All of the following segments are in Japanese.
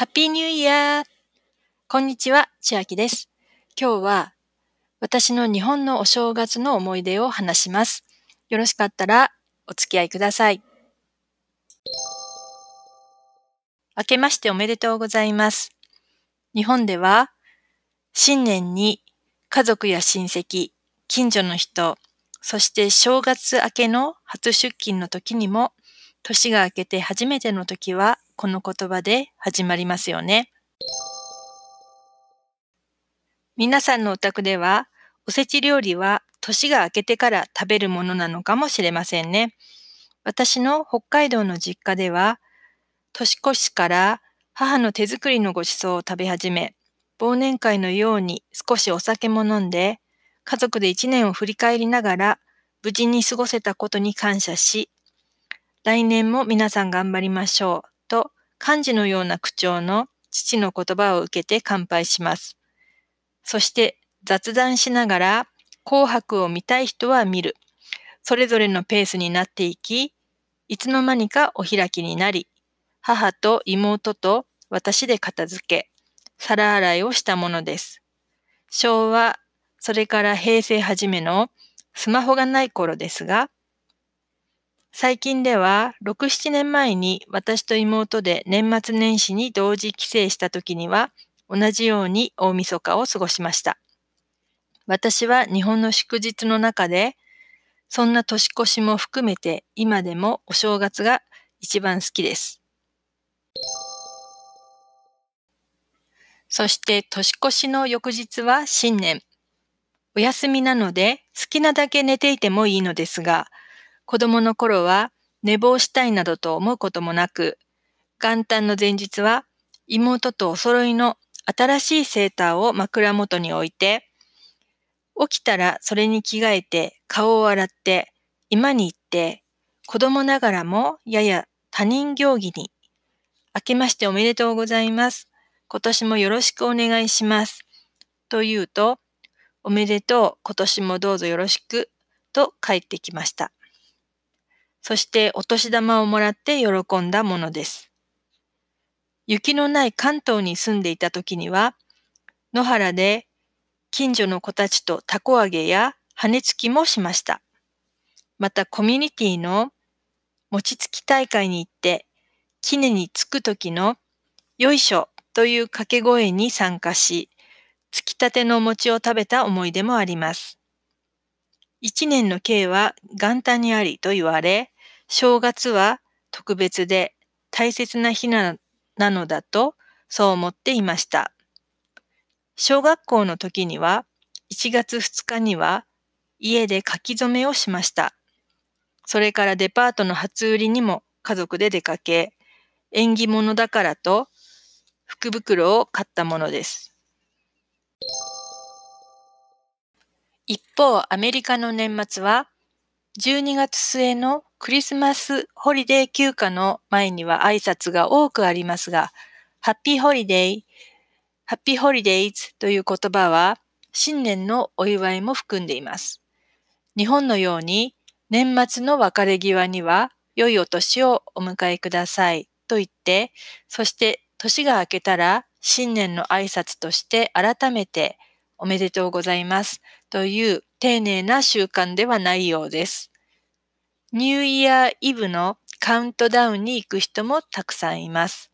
ハッピーニューイヤーこんにちは、千秋です。今日は私の日本のお正月の思い出を話します。よろしかったらお付き合いください。明けましておめでとうございます。日本では新年に家族や親戚、近所の人、そして正月明けの初出勤の時にも年が明けて初めての時はこの言葉で始まりますよね。皆さんのお宅ではおせち料理は年が明けてから食べるものなのかもしれませんね。私の北海道の実家では年越しから母の手作りのご馳走を食べ始め、忘年会のように少しお酒も飲んで、家族で一年を振り返りながら無事に過ごせたことに感謝し、来年も皆さん頑張りましょうと漢字のような口調の父の言葉を受けて乾杯します。そして雑談しながら紅白を見たい人は見る。それぞれのペースになっていき、いつの間にかお開きになり、母と妹と私で片付け、皿洗いをしたものです。昭和、それから平成初めのスマホがない頃ですが、最近では、6、7年前に私と妹で年末年始に同時帰省した時には、同じように大晦日を過ごしました。私は日本の祝日の中で、そんな年越しも含めて今でもお正月が一番好きです。そして年越しの翌日は新年。お休みなので好きなだけ寝ていてもいいのですが、子供の頃は寝坊したいなどと思うこともなく、元旦の前日は妹とお揃いの新しいセーターを枕元に置いて、起きたらそれに着替えて顔を洗って今に行って子供ながらもやや他人行儀に明けましておめでとうございます。今年もよろしくお願いします。と言うと、おめでとう、今年もどうぞよろしく、と帰ってきました。そしてお年玉をもらって喜んだものです。雪のない関東に住んでいた時には、野原で近所の子たちとタコ揚げや羽根つきもしました。またコミュニティの餅つき大会に行って、きねにつく時のよいしょという掛け声に参加し、つきたての餅を食べた思い出もあります。一年の計は元旦にありと言われ、正月は特別で大切な日なのだとそう思っていました。小学校の時には1月2日には家で書き初めをしました。それからデパートの初売りにも家族で出かけ、縁起物だからと福袋を買ったものです。一方、アメリカの年末は、12月末のクリスマスホリデー休暇の前には挨拶が多くありますが、ハッピーホリデー、ハッピーホリデイズという言葉は新年のお祝いも含んでいます。日本のように年末の別れ際には良いお年をお迎えくださいと言って、そして年が明けたら新年の挨拶として改めておめでとうございますという丁寧な習慣ではないようです。ニューイヤーイブのカウントダウンに行く人もたくさんいます。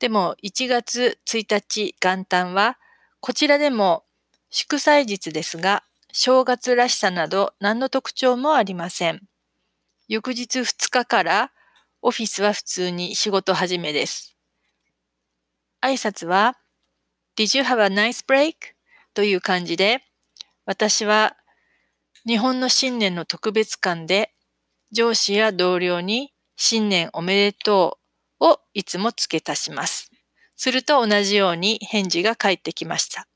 でも1月1日元旦はこちらでも祝祭日ですが正月らしさなど何の特徴もありません。翌日2日からオフィスは普通に仕事始めです。挨拶は Did you have a nice break? という感じで、私は日本の新年の特別感で上司や同僚に新年おめでとうをいつも付け足します。すると同じように返事が返ってきました。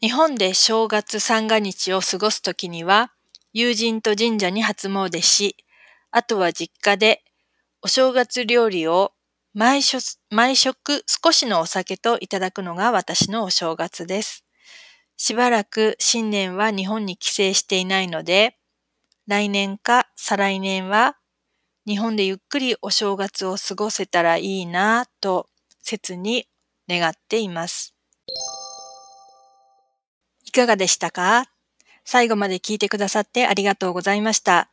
日本で正月三が日を過ごすときには友人と神社に初詣し、あとは実家でお正月料理を毎食毎食少しのお酒といただくのが私のお正月です。しばらく新年は日本に帰省していないので、来年か再来年は日本でゆっくりお正月を過ごせたらいいなぁと切に願っています。いかがでしたか？最後まで聞いてくださってありがとうございました。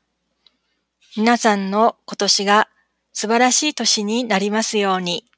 皆さんの今年が素晴らしい年になりますように。